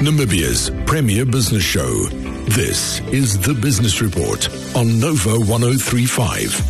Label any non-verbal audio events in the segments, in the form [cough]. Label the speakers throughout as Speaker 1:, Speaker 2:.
Speaker 1: Namibia's premier business show. This is the Business Report on Nova 1035.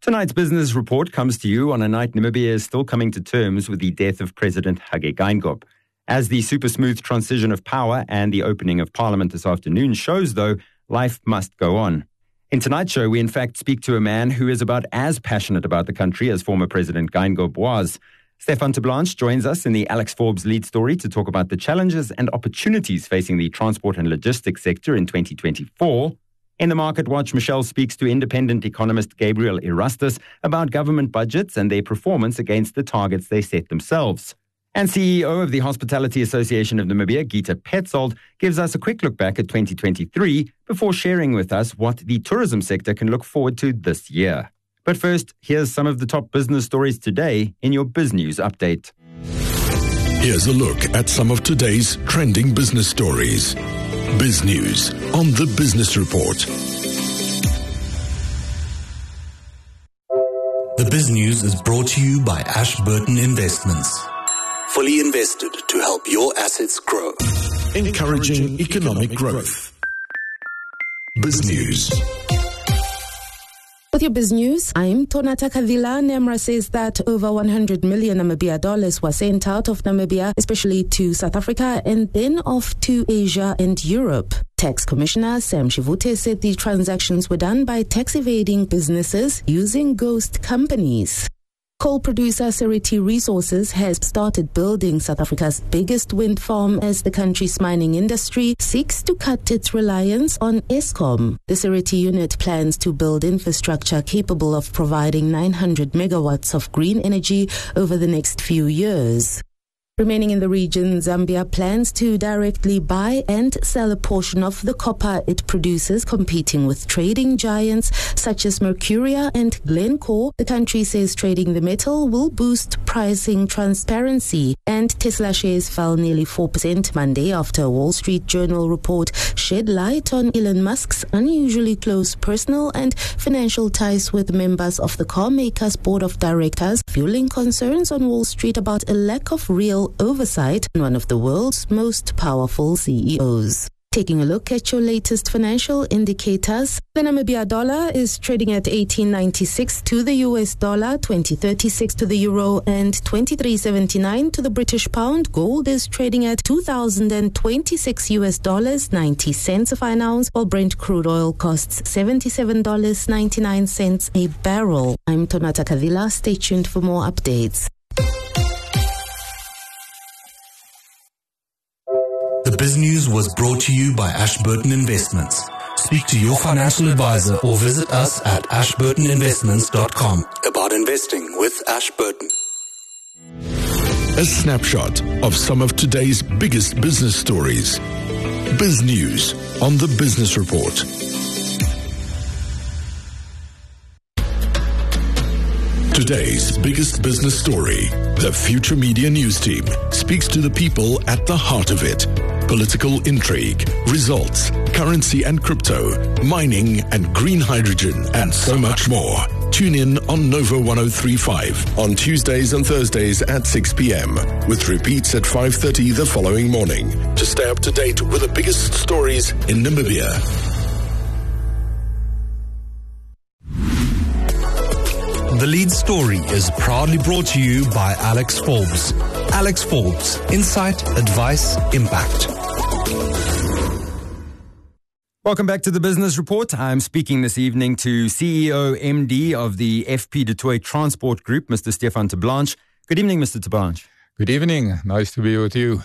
Speaker 2: Tonight's business report comes to you on a night Namibia is still coming to terms with the death of President Hage Geingob. As the super smooth transition of power and the opening of parliament this afternoon shows, though, life must go on. In tonight's show, we in fact speak to a man who is about as passionate about the country as former President Geingob was. Stefan Terblanche joins us in the Alex Forbes lead story to talk about the challenges and opportunities facing the transport and logistics sector in 2024. In the Market Watch, Michelle speaks to independent economist Gabriel Erastus about government budgets and their performance against the targets they set themselves. And CEO of the Hospitality Association of Namibia, Gitta Paetzold, gives us a quick look back at 2023 before sharing with us what the tourism sector can look forward to this year. But first, here's some of the top business stories today in your Biz News update.
Speaker 1: Here's a look at some of today's trending business stories. Biz News on the Business Report.
Speaker 3: The Biz News is brought to you by Ashburton Investments fully invested to help your assets grow.
Speaker 1: Encouraging economic growth. Biz News.
Speaker 4: With your biz news, I'm Tonata Kavila. NAMRA says that over 100 million Namibia dollars were sent out of Namibia, especially to South Africa, and then off to Asia and Europe. Tax Commissioner Sam Shivute said the transactions were done by tax evading businesses using ghost companies. Coal producer Seriti Resources has started building South Africa's biggest wind farm as the country's mining industry seeks to cut its reliance on Eskom. The Seriti unit plans to build infrastructure capable of providing 900 megawatts of green energy over the next few years. Remaining in the region, Zambia plans to directly buy and sell a portion of the copper it produces, competing with trading giants such as Mercuria and Glencore. The country says trading the metal will boost pricing transparency. And Tesla shares fell nearly 4% Monday after a Wall Street Journal report shed light on Elon Musk's unusually close personal and financial ties with members of the carmaker's board of directors, fueling concerns on Wall Street about a lack of real oversight on one of the world's most powerful CEOs. Taking a look at your latest financial indicators, the Namibia dollar is trading at 1896 to the US dollar, 2036 to the euro, and 2379 to the British pound. Gold is trading at 2026 US dollars, 90 cents a fine ounce, while Brent crude oil costs $77.99 a barrel. I'm Tonata Kavila. Stay tuned for more updates.
Speaker 3: The Biz News was brought to you by Ashburton Investments. Speak to your financial advisor or visit us at ashburtoninvestments.com about investing with Ashburton.
Speaker 1: A snapshot of some of today's biggest business stories. Biz News on the Business Report. Today's biggest business story. The Future Media News team speaks to the people at the heart of it political intrigue, results, currency and crypto, mining and green hydrogen, and so much more. Tune in on Nova 1035 on Tuesdays and Thursdays at 6 p.m. with repeats at 5:30 the following morning to stay up to date with the biggest stories in Namibia.
Speaker 3: The lead story is proudly brought to you by Alex Forbes. Alex Forbes, insight, advice, impact.
Speaker 2: Welcome back to the Business Report. I'm speaking this evening to CEO MD of the FP Du Toit Transport Group, Mr. Stefan Terblanche. Good evening, Mr. Terblanche.
Speaker 5: Good evening. Nice to be with you.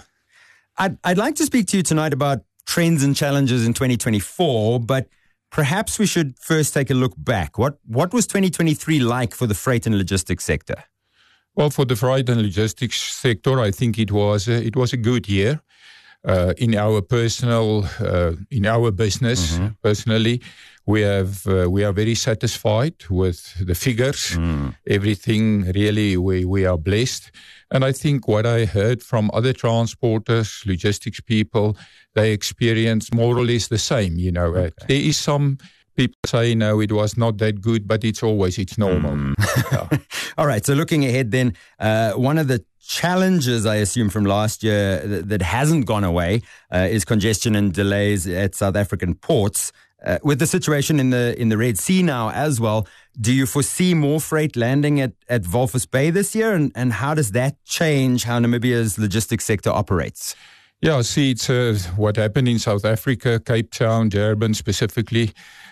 Speaker 2: I'd, I'd like to speak to you tonight about trends and challenges in 2024, but perhaps we should first take a look back. What, what was 2023 like for the freight and logistics sector?
Speaker 5: Well, for the freight and logistics sector, I think it was a, it was a good year. Uh, in our personal, uh, in our business, mm-hmm. personally, we have uh, we are very satisfied with the figures. Mm. Everything really, we we are blessed. And I think what I heard from other transporters, logistics people, they experience more or less the same. You know, uh, okay. there is some people say no, it was not that good, but it's always it's normal. Mm. [laughs]
Speaker 2: Yeah. [laughs] All right. So looking ahead, then uh, one of the challenges, I assume, from last year that, that hasn't gone away uh, is congestion and delays at South African ports. Uh, with the situation in the in the Red Sea now as well, do you foresee more freight landing at, at Walvis Bay this year? And, and how does that change how Namibia's logistics sector operates?
Speaker 5: Yeah, see, it's uh, what happened in South Africa, Cape Town, Durban specifically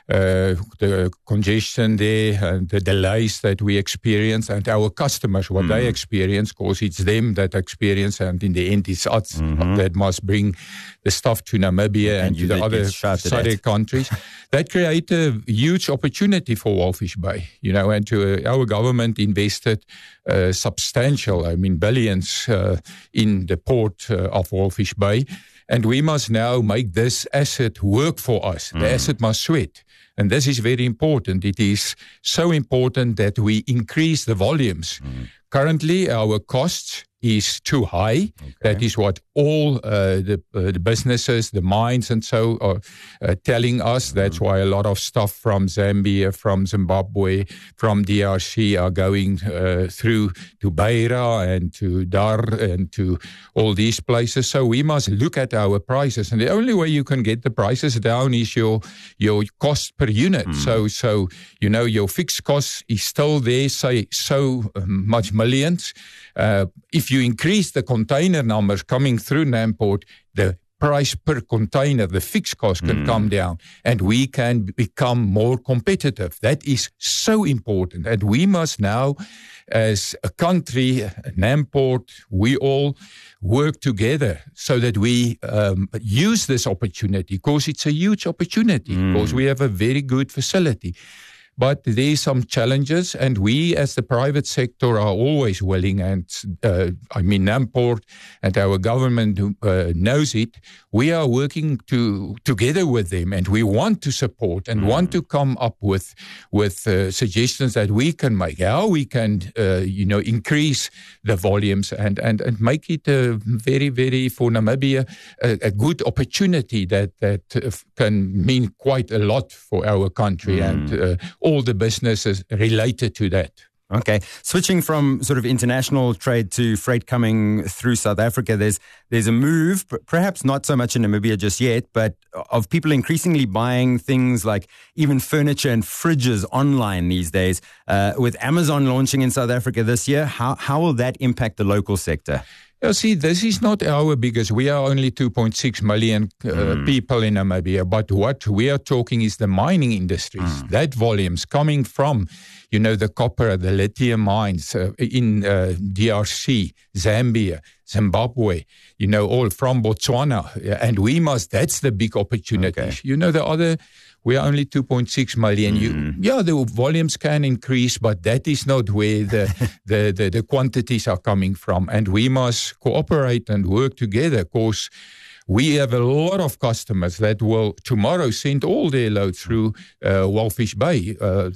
Speaker 5: uh, the congestion there and the delays that we experience and our customers, what mm. they experience, because it's them that experience and in the end it's us mm-hmm. that must bring the stuff to Namibia and, and to the other SADC countries. that create a huge opportunity for Walvis Bay, you know, and to, uh, our government invested uh, substantial, I mean, billions uh, in the port uh, of Walvis And we must now make this asset work for us. Mm. The asset must sweat. And this is very important. It is so important that we increase the volumes. Mm. Currently, our costs is too high. Okay. That is what all uh, the, uh, the businesses, the mines, and so are uh, telling us. That's mm-hmm. why a lot of stuff from Zambia, from Zimbabwe, from DRC are going uh, through to Beira and to Dar and to all these places. So we must look at our prices, and the only way you can get the prices down is your your cost per unit. Mm. So so you know your fixed cost is still there, say so much millions. Uh, if you increase the container numbers coming through Namport, the price per container, the fixed cost can mm. come down and we can become more competitive. That is so important. And we must now, as a country, Namport, we all work together so that we um, use this opportunity because it's a huge opportunity mm. because we have a very good facility. But there are some challenges, and we as the private sector are always willing, and uh, I mean, Namport and our government uh, knows it. We are working to together with them, and we want to support and mm. want to come up with with uh, suggestions that we can make, how we can, uh, you know, increase the volumes and and and make it a very very for Namibia a, a good opportunity that that uh, can mean quite a lot for our country mm. and uh, all the businesses related to that.
Speaker 2: Okay, switching from sort of international trade to freight coming through South Africa, there's there's a move, perhaps not so much in Namibia just yet, but of people increasingly buying things like even furniture and fridges online these days. Uh, with Amazon launching in South Africa this year, how how will that impact the local sector?
Speaker 5: You see, this is not our biggest. We are only 2.6 million uh, mm. people in Namibia, but what we are talking is the mining industries. Mm. That volumes coming from, you know, the copper, the lithium mines uh, in uh, DRC, Zambia, Zimbabwe, you know, all from Botswana, and we must. That's the big opportunity. Okay. You know, the other we are only 2.6 million. Mm. You, yeah, the volumes can increase, but that is not where the, [laughs] the, the, the, quantities are coming from. And we must cooperate and work together because we have a lot of customers that will tomorrow send all their load through uh, Walvis Bay, uh,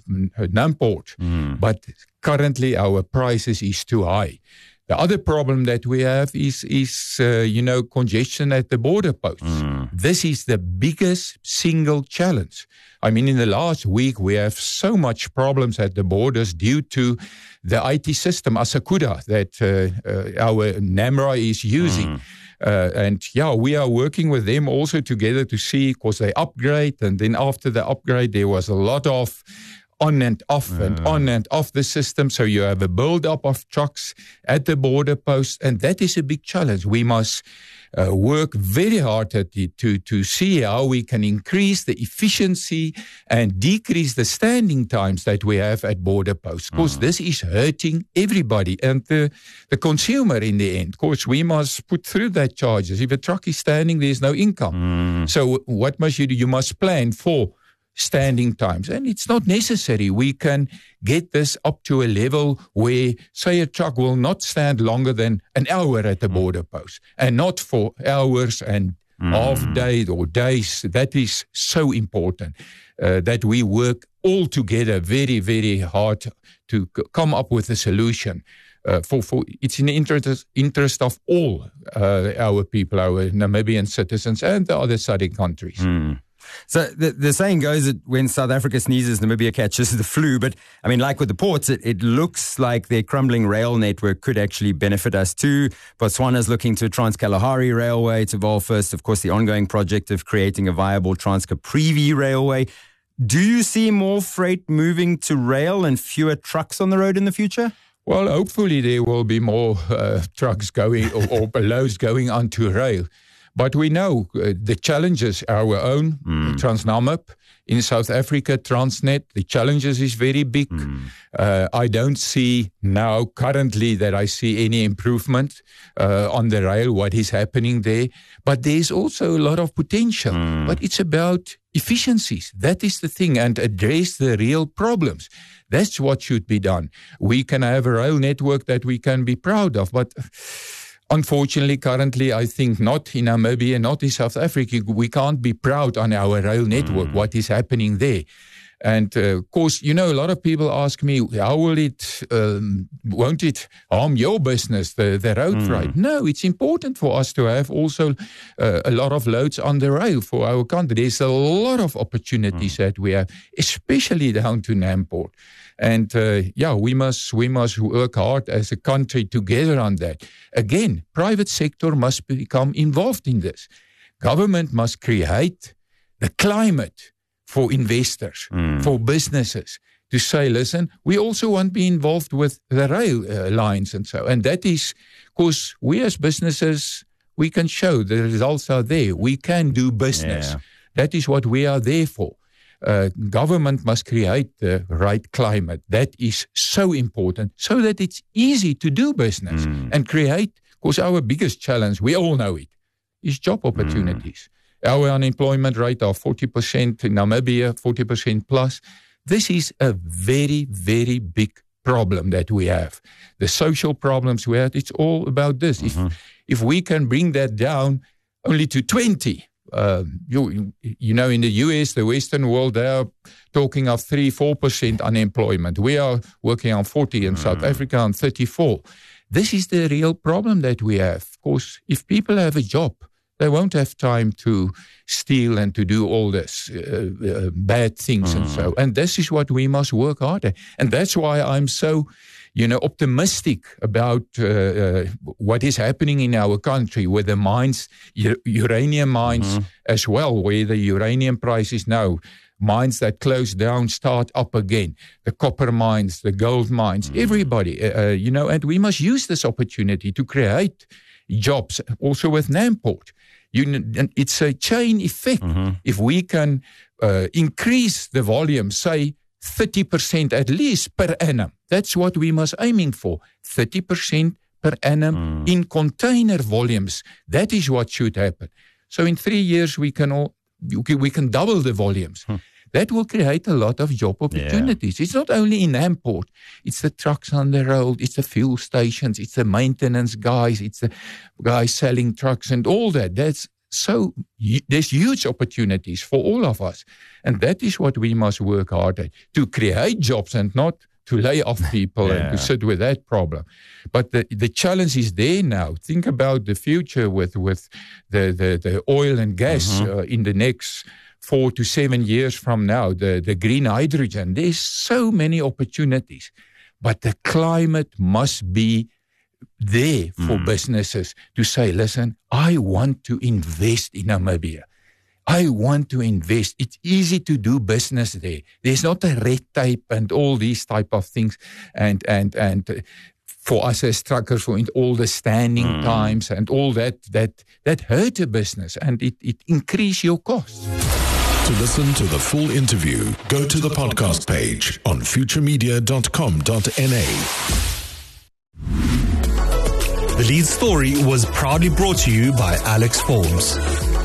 Speaker 5: Namport. Mm. But currently our prices is too high. The other problem that we have is, is uh, you know, congestion at the border posts. Mm. This is the biggest single challenge. I mean, in the last week, we have so much problems at the borders due to the IT system, ASYCUDA, that uh, uh, our NAMRA is using. Mm. Uh, and yeah, we are working with them also together to see because they upgrade. And then after the upgrade, there was a lot of on and off uh. and on and off the system. So you have a build-up of trucks at the border post, and that is a big challenge. We must uh, work very hard at it to, to see how we can increase the efficiency and decrease the standing times that we have at border posts. Because mm. this is hurting everybody and the, the consumer in the end. Of course, we must put through that charges. If a truck is standing, there's no income. Mm. So what must you do? You must plan for standing times. And it's not necessary. We can get this up to a level where, say, a truck will not stand longer than an hour at the mm. border post and not for hours and mm. half days or days. That is so important uh, that we work all together very, very hard to c- come up with a solution. Uh, for, for it's in the interest, interest of all uh, our people, our Namibian citizens, and the other SADC countries. Mm.
Speaker 2: So the, the saying goes that when South Africa sneezes, Namibia catches the flu. But I mean, like with the ports, it, it looks like their crumbling rail network could actually benefit us too. Botswana's looking to a Trans Kalahari Railway to evolve first. Of course, the ongoing project of creating a viable Trans Caprivi Railway. Do you see more freight moving to rail and fewer trucks on the road in the future?
Speaker 5: Well, hopefully there will be more uh, trucks going or, or [laughs] loads going onto rail. But we know uh, the challenges are our own, mm. Transnamib in South Africa, Transnet, the challenges is very big. Mm. Uh, I don't see now currently that I see any improvement uh, on the rail, what is happening there. But there's also a lot of potential. Mm. But it's about efficiencies. That is the thing, and address the real problems. That's what should be done. We can have a rail network that we can be proud of, but Unfortunately, currently, I think not in Namibia, not in South Africa, we can't be proud on our rail network, mm. what is happening there. And uh, of course, you know, a lot of people ask me, how will it, um, won't it harm your business, the, the road mm. freight? No, it's important for us to have also uh, a lot of loads on the rail for our country. There's a lot of opportunities mm. that we have, especially down to Namport. And uh, yeah, we must we must work hard as a country together on that. Again, private sector must become involved in this. Government must create the climate for investors, mm. for businesses to say, listen, we also want to be involved with the rail uh, lines and so. And that is because we as businesses, we can show the results are there. We can do business. Yeah. That is what we are there for uh, government must create the right climate. That is so important so that it's easy to do business mm. and create. Because our biggest challenge, we all know it, is job mm. opportunities. Our unemployment rate of 40% in Namibia, 40% plus. This is a very, very big problem that we have. The social problems we have, it's all about this. Mm-hmm. If, if we can bring that down only to 20, uh, you, you know, in the US, the Western world, they are talking of 3 4% unemployment. We are working on 40 in mm. South Africa on 34. This is the real problem that we have. Of course, if people have a job, they won't have time to steal and to do all this uh, uh, bad things mm. and so. And this is what we must work hard at. And that's why I'm so you know, optimistic about uh, uh, what is happening in our country with the mines, uranium mines mm-hmm. as well, where the uranium price is now. Mines that close down start up again. The copper mines, the gold mines, mm-hmm. everybody, uh, uh you know, and we must use this opportunity to create jobs also with Namport. You, it's a chain effect. Mm-hmm. If we can uh, increase the volume, say 30% at least per annum. That's what we must aiming for. 30% per annum mm. in container volumes. That is what should happen. So in three years we can all, we can double the volumes. Hmm. That will create a lot of job opportunities. Yeah. It's not only in Namport, it's the trucks on the road, it's the fuel stations, it's the maintenance guys, it's the guys selling trucks and all that. That's so there's huge opportunities for all of us. And that is what we must work hard at to create jobs and not to lay off [laughs] people yeah. and to sit with that problem. But the, the challenge is there now. Think about the future with, with the, the, the oil and gas mm-hmm. uh, in the next four to seven years from now, the, the green hydrogen. There's so many opportunities. But the climate must be there for mm. businesses to say, listen, I want to invest in Namibia. I want to invest. It's easy to do business there. There's not a red tape and all these type of things. And, and, and for us as truckers, for all the standing mm. times and all that, that, that hurt a business and it, it increase your costs.
Speaker 1: To listen to the full interview, go to the podcast page on futuremedia.com.na.
Speaker 3: The lead story was proudly brought to you by Alex Forbes.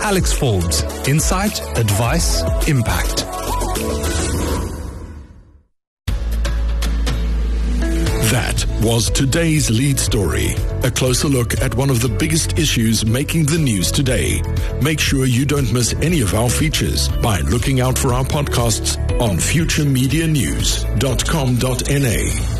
Speaker 3: Alex Forbes, insight, advice, impact.
Speaker 1: Was today's lead story. A closer look at one of the biggest issues making the news today. Make sure you don't miss any of our features by looking out for our podcasts on futuremedianews.com.na.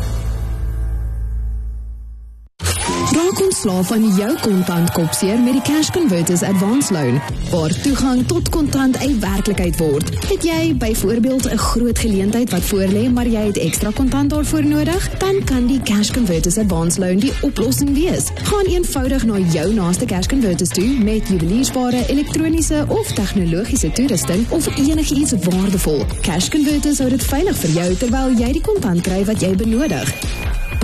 Speaker 6: ontslaaf van jou kontant kopseer met die Cash Converters Advance Loan, waar toegang tot kontant 'n werklikheid word. Het jy byvoorbeeld 'n groot geleentheid wat voorlê, maar jy het ekstra kontant daarvoor nodig? Dan kan die Cash Converters Advance Loan die oplossing wees. Gaan eenvoudig na jou naaste Cash Converters toe met juweliersware, elektroniese of tegnologiese toerusting of enigiets waardevol. Cash Converters hou dit veilig vir jou terwyl jy die kontant kry wat jy benodig.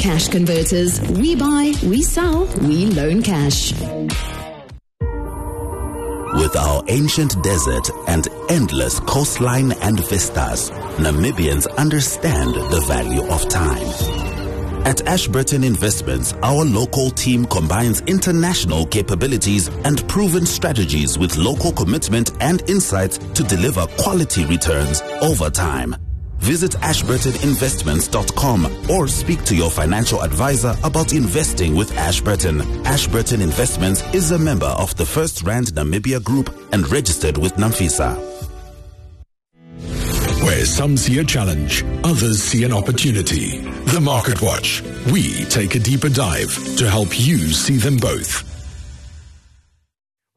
Speaker 6: Cash Converters. We buy, we sell, we loan cash.
Speaker 7: With our ancient desert and endless coastline and vistas, Namibians understand the value of time. At Ashburton Investments, our local team combines international capabilities and proven strategies with local commitment and insights to deliver quality returns over time. Visit ashburtoninvestments.com or speak to your financial advisor about investing with Ashburton. Ashburton Investments is a member of the FirstRand Namibia Group and registered with Namfisa.
Speaker 1: Where some see a challenge, others see an opportunity. The Market Watch. We take a deeper dive to help you see them both.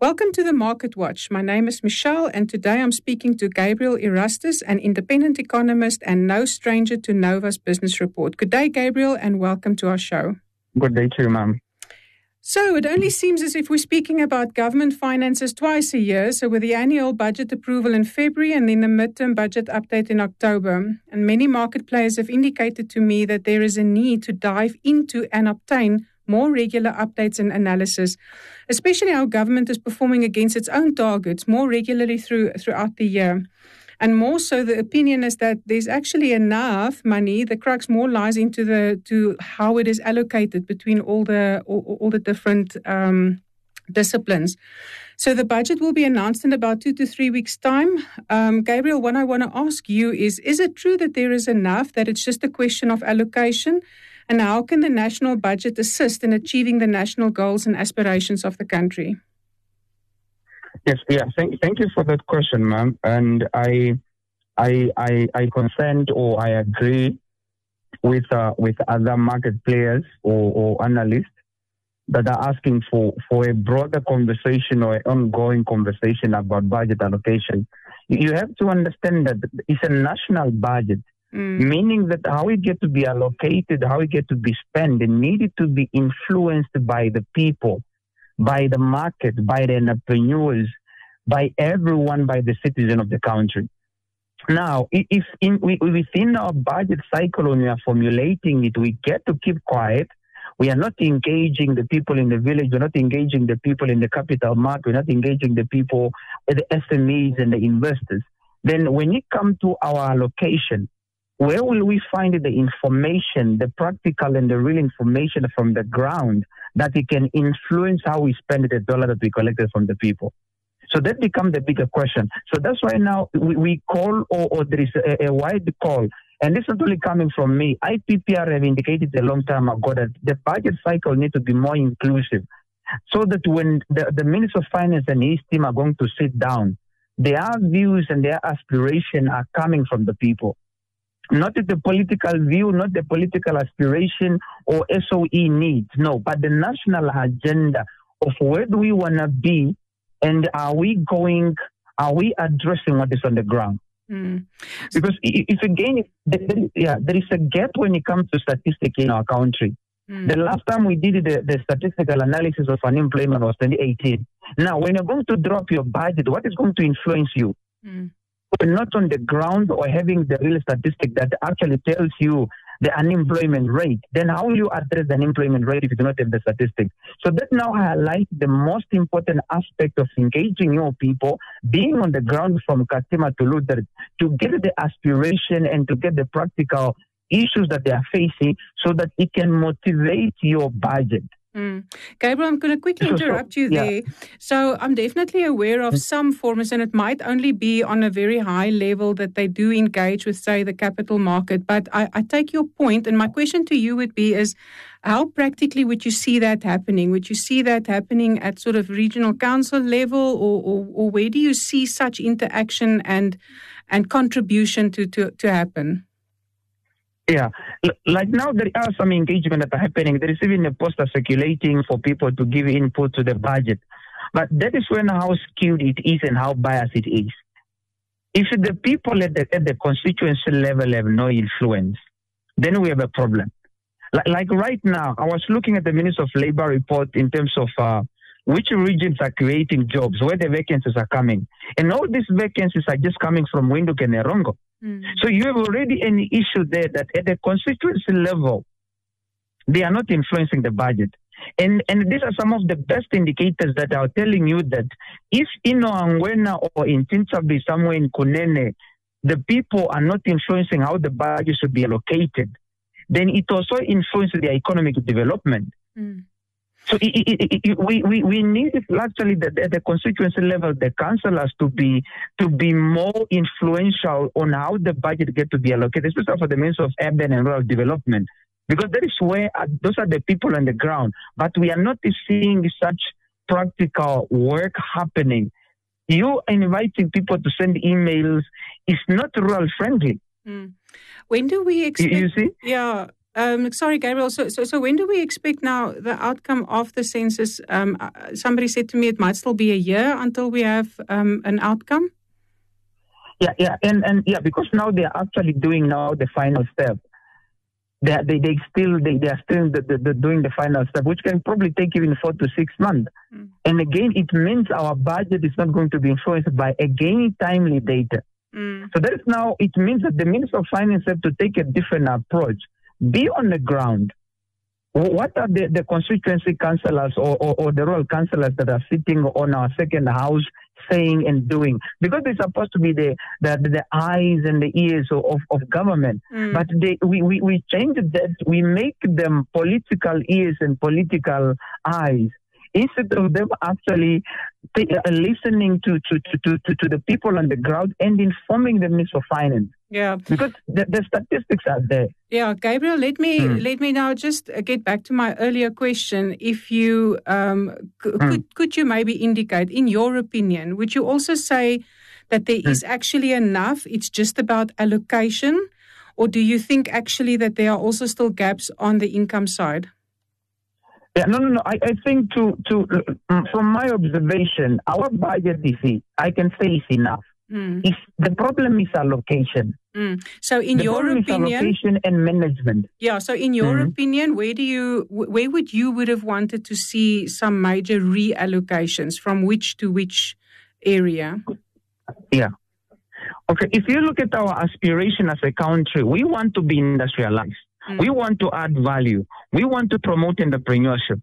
Speaker 8: Welcome to the Market Watch. My name is Michelle, and today I'm speaking to Gabriel Erastus, an independent economist and no stranger to Nova's business report. Good day, Gabriel, and welcome to our show.
Speaker 9: Good day to you, ma'am.
Speaker 8: So, it only seems as if we're speaking about government finances twice a year. So, with the annual budget approval in February and then the midterm budget update in October. And many market players have indicated to me that there is a need to dive into and obtain more regular updates and analysis, especially how government is performing against its own targets more regularly through throughout the year. And more so, the opinion is that there's actually enough money. The crux more lies into the to how it is allocated between all the all, all the different um, disciplines. So the budget will be announced in about two to three weeks' time. Um, Gabriel, what I want to ask you is: Is it true that there is enough? That it's just a question of allocation? And how can the national budget assist in achieving the national goals and aspirations of the country?
Speaker 9: Yes, yeah. Thank, thank you for that question, ma'am. And I, I, I, I consent or I agree with uh, with other market players or, or analysts that are asking for, for a broader conversation or an ongoing conversation about budget allocation. You have to understand that it's a national budget. Mm. Meaning that how it get to be allocated, how it get to be spent, it needed to be influenced by the people, by the market, by the entrepreneurs, by everyone, by the citizen of the country. Now, if in, within our budget cycle, when we are formulating it, we get to keep quiet. We are not engaging the people in the village. We're not engaging the people in the capital market. We're not engaging the people, the SMEs and the investors. Then when it comes to our allocation, where will we find the information, the practical and the real information from the ground that it can influence how we spend the dollar that we collected from the people? So that becomes the bigger question. So that's why now we, we call, or, or, there is a, a, wide call, and this is not only coming from me. IPPR have indicated a long time ago that the budget cycle needs to be more inclusive, so that when the, the Minister of Finance and his team are going to sit down, their views and their aspiration are coming from the people not the political view, not the political aspiration or SOE needs, no, but the national agenda of where do we want to be and are we going, are we addressing what is on the ground? Mm. Because if again, there, yeah, there is a gap when it comes to statistics in our country. Mm. The last time we did the, the statistical analysis of unemployment was 2018. Now, when you're going to drop your budget, what is going to influence you? Mm not on the ground or having the real statistic that actually tells you the unemployment rate, then how will you address the unemployment rate if you do not have the statistic? So that now highlights the most important aspect of engaging your people, being on the ground from Katima to Luther, to get the aspiration and to get the practical issues that they are facing so that it can motivate your budget.
Speaker 8: Mm. Gabriel, I'm going to quickly interrupt you yeah. there. So, I'm definitely aware of some forms, and it might only be on a very high level that they do engage with, say, the capital market. But I, I take your point, and my question to you would be: Is how practically would you see that happening? Would you see that happening at sort of regional council level, or, or, or where do you see such interaction and and contribution to to, to happen?
Speaker 9: Yeah, like now there are some engagement that are happening. There is even a poster circulating for people to give input to the budget. But that is when how skewed it is and how biased it is. If the people at the, at the constituency level have no influence, then we have a problem. Like, like right now, I was looking at the Minister of Labor report in terms of uh, which regions are creating jobs, where the vacancies are coming. And all these vacancies are just coming from Windhoek and Erongo. Mm. So you have already an issue there that at the constituency level, they are not influencing the budget. And and these are some of the best indicators that are telling you that if in Angwena or in Tinsabi, somewhere in Kunene, the people are not influencing how the budget should be allocated, then it also influences the economic development. Mm. So it, it, it, we, we, we need actually the, at the constituency level the councillors to be to be more influential on how the budget get to be allocated, especially for the means of urban and rural development because that is where uh, those are the people on the ground. But we are not seeing such practical work happening. You inviting people to send emails is not rural friendly. Mm.
Speaker 8: When do we expect?
Speaker 9: You see?
Speaker 8: Yeah. Um, sorry, Gabriel. So, so, so when do we expect now the outcome of the census? Um, uh, somebody said to me it might still be a year until we have um, an outcome.
Speaker 9: Yeah, yeah, and and yeah, because now they are actually doing now the final step they, they, they still they, they are still the, the, the doing the final step, which can probably take even four to six months. Mm. And again, it means our budget is not going to be influenced by again timely data. Mm. So that is now it means that the Minister of Finance have to take a different approach, be on the ground. What are the, the constituency councillors or, or, or the rural councillors that are sitting on our second house saying and doing because they're supposed to be the the, the eyes and the ears of, of government. Mm. But they, we, we, we change that, we make them political ears and political eyes instead of them actually uh, listening to, to, to, to, to the people on the ground and informing the Minister of Finance.
Speaker 8: Yeah,
Speaker 9: because the, the statistics are there.
Speaker 8: Yeah, Gabriel, let me mm. let me now just get back to my earlier question. If you um, c- mm. could could you maybe indicate, in your opinion, would you also say that there mm. is actually enough? It's just about allocation, or do you think actually that there are also still gaps on the income side?
Speaker 9: Yeah, no, no, no. I, I think to to uh, from my observation, our budget is I can say is enough. Mm. If the problem is allocation.
Speaker 8: Mm. So, in
Speaker 9: the
Speaker 8: your opinion,
Speaker 9: allocation and management.
Speaker 8: Yeah. So, in your mm. opinion, where do you where would you would have wanted to see some major reallocations from which to which area?
Speaker 9: Yeah. Okay. If you look at our aspiration as a country, we want to be industrialized. Mm. We want to add value. We want to promote entrepreneurship.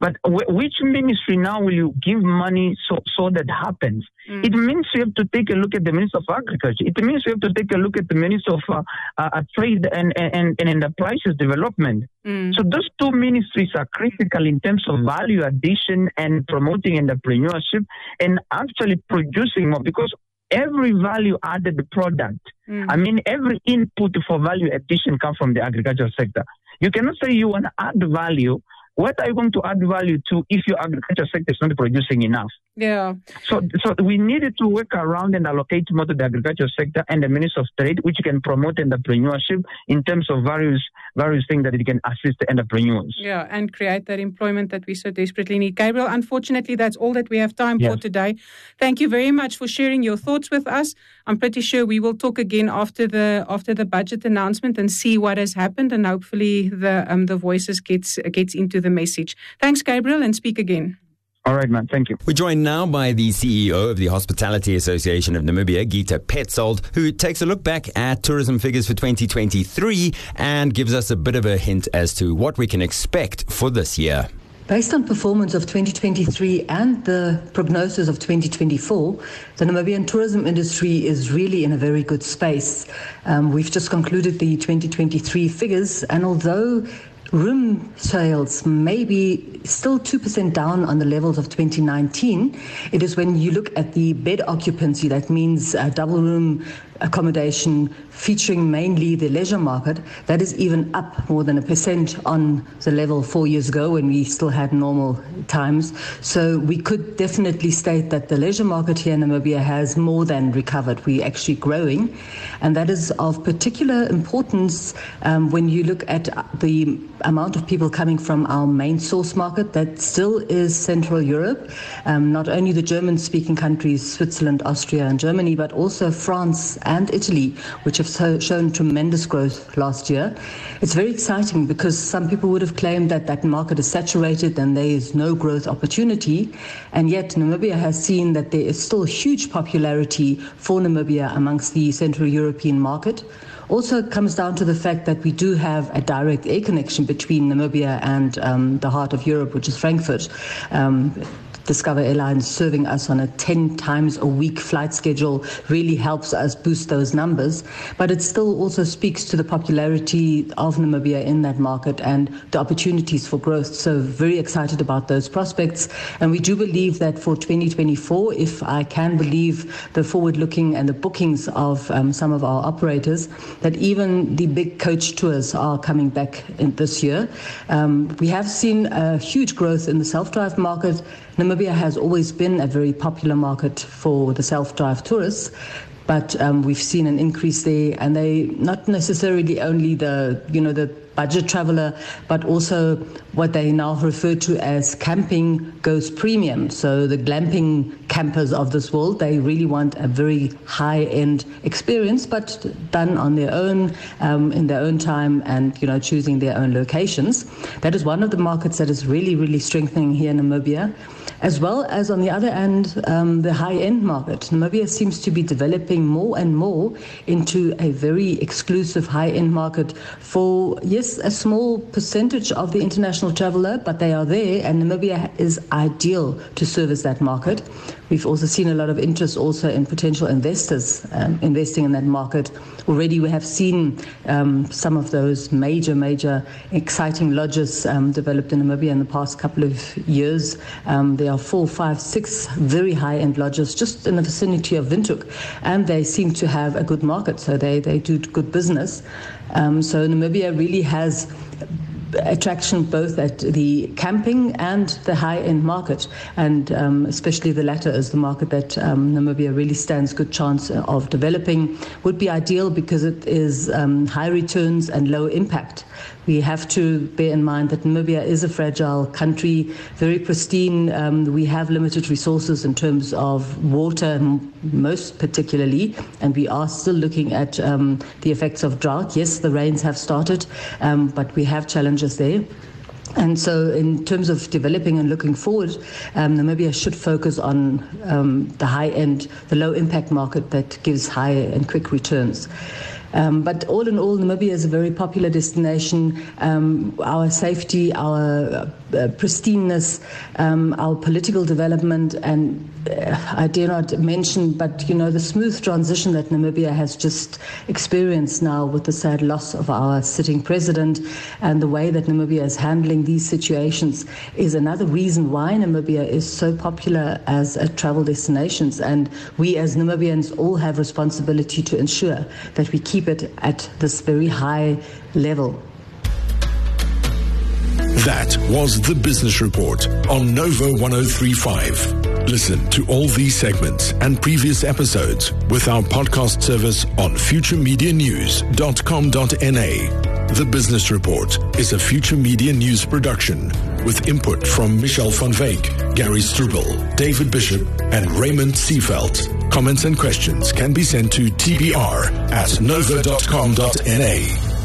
Speaker 9: But w- which ministry now will you give money so, so that happens? Mm. It means you have to take a look at the Minister of Agriculture. It means you have to take a look at the Minister of uh, uh, Trade and, and, and Enterprises Development. Mm. So those two ministries are critical in terms of value addition and promoting entrepreneurship and actually producing more because every value added product, mm. I mean, every input for value addition comes from the agricultural sector. You cannot say you want to add value what are you going to add value to if your agriculture sector is not producing enough?
Speaker 8: Yeah.
Speaker 9: So, so we needed to work around and allocate more to the agriculture sector and the Ministry of Trade, which can promote entrepreneurship in terms of various various things that it can assist the entrepreneurs.
Speaker 8: Yeah, and create that employment that we so desperately need. Gabriel, unfortunately, that's all that we have time yes. for today. Thank you very much for sharing your thoughts with us. I'm pretty sure we will talk again after the after the budget announcement and see what has happened, and hopefully the um, the voices gets gets into the message. Thanks, Gabriel, and speak again.
Speaker 9: All right, man. Thank you.
Speaker 2: We're joined now by the CEO of the Hospitality Association of Namibia, Gitta Paetzold, who takes a look back at tourism figures for 2023 and gives us a bit of a hint as to what we can expect for this year.
Speaker 10: Based on performance of 2023 and the prognosis of 2024, the Namibian tourism industry is really in a very good space. Um, we've just concluded the 2023 figures, and although room sales may be still 2% down on the levels of 2019. It is when you look at the bed occupancy, that means uh, double room accommodation featuring mainly the leisure market, that is even up more than a percent on the level four years ago when we still had normal times. So we could definitely state that the leisure market here in Namibia has more than recovered. We're actually growing. And that is of particular importance um, when you look at the amount of people coming from our main source market that still is Central Europe, um, not only the German speaking countries, Switzerland, Austria, and Germany, but also France and Italy, which have so shown tremendous growth last year. It's very exciting because some people would have claimed that that market is saturated and there is no growth opportunity. And yet, Namibia has seen that there is still huge popularity for Namibia amongst the Central European market. Also, it comes down to the fact that we do have a direct air connection between Namibia and um, the heart of Europe, which is Frankfurt. Um, Discover Airlines serving us on a 10 times a week flight schedule really helps us boost those numbers. But it still also speaks to the popularity of Namibia in that market and the opportunities for growth. So, very excited about those prospects. And we do believe that for 2024, if I can believe the forward looking and the bookings of um, some of our operators, that even the big coach tours are coming back in this year. Um, we have seen a huge growth in the self drive market. Namibia has always been a very popular market for the self-drive tourists, but um, we've seen an increase there, and they not necessarily only the you know the budget traveler, but also what they now refer to as camping goes premium. So the glamping campers of this world, they really want a very high-end experience, but done on their own, um, in their own time, and you know choosing their own locations. That is one of the markets that is really, really strengthening here in Namibia as well as on the other end, um, the high end market. Namibia seems to be developing more and more into a very exclusive high end market for, yes, a small percentage of the international traveler, but they are there, and Namibia is ideal to service that market. We've also seen a lot of interest also in potential investors um, investing in that market. Already we have seen um, some of those major, major exciting lodges um, developed in Namibia in the past couple of years. Um, there are four, five, six very high-end lodges just in the vicinity of Windhoek, and they seem to have a good market, so they, they do good business. Um, so Namibia really has attraction both at the camping and the high-end market, and um, especially the latter is the market that um, Namibia really stands good chance of developing. Would be ideal because it is um, high returns and low impact. We have to bear in mind that Namibia is a fragile country, very pristine. Um, we have limited resources in terms of water, most particularly, and we are still looking at um, the effects of drought. Yes, the rains have started, um, but we have challenges there. And so, in terms of developing and looking forward, um, Namibia should focus on um, the high end, the low impact market that gives high and quick returns. Um, but all in all, Namibia is a very popular destination. Um, our safety, our uh, pristineness, um, our political development, and uh, I dare not mention, but you know, the smooth transition that Namibia has just experienced now with the sad loss of our sitting president and the way that Namibia is handling these situations is another reason why Namibia is so popular as a travel destination. And we as Namibians all have responsibility to ensure that we keep it at this very high level.
Speaker 1: That was the Business Report on Nova 1035. Listen to all these segments and previous episodes with our podcast service on futuremedianews.com.na. The Business Report is a Future Media News production with input from Michelle van Veek, Gary Strubel, David Bishop, and Raymond Seafelt. Comments and questions can be sent to tbr at nova.com.na.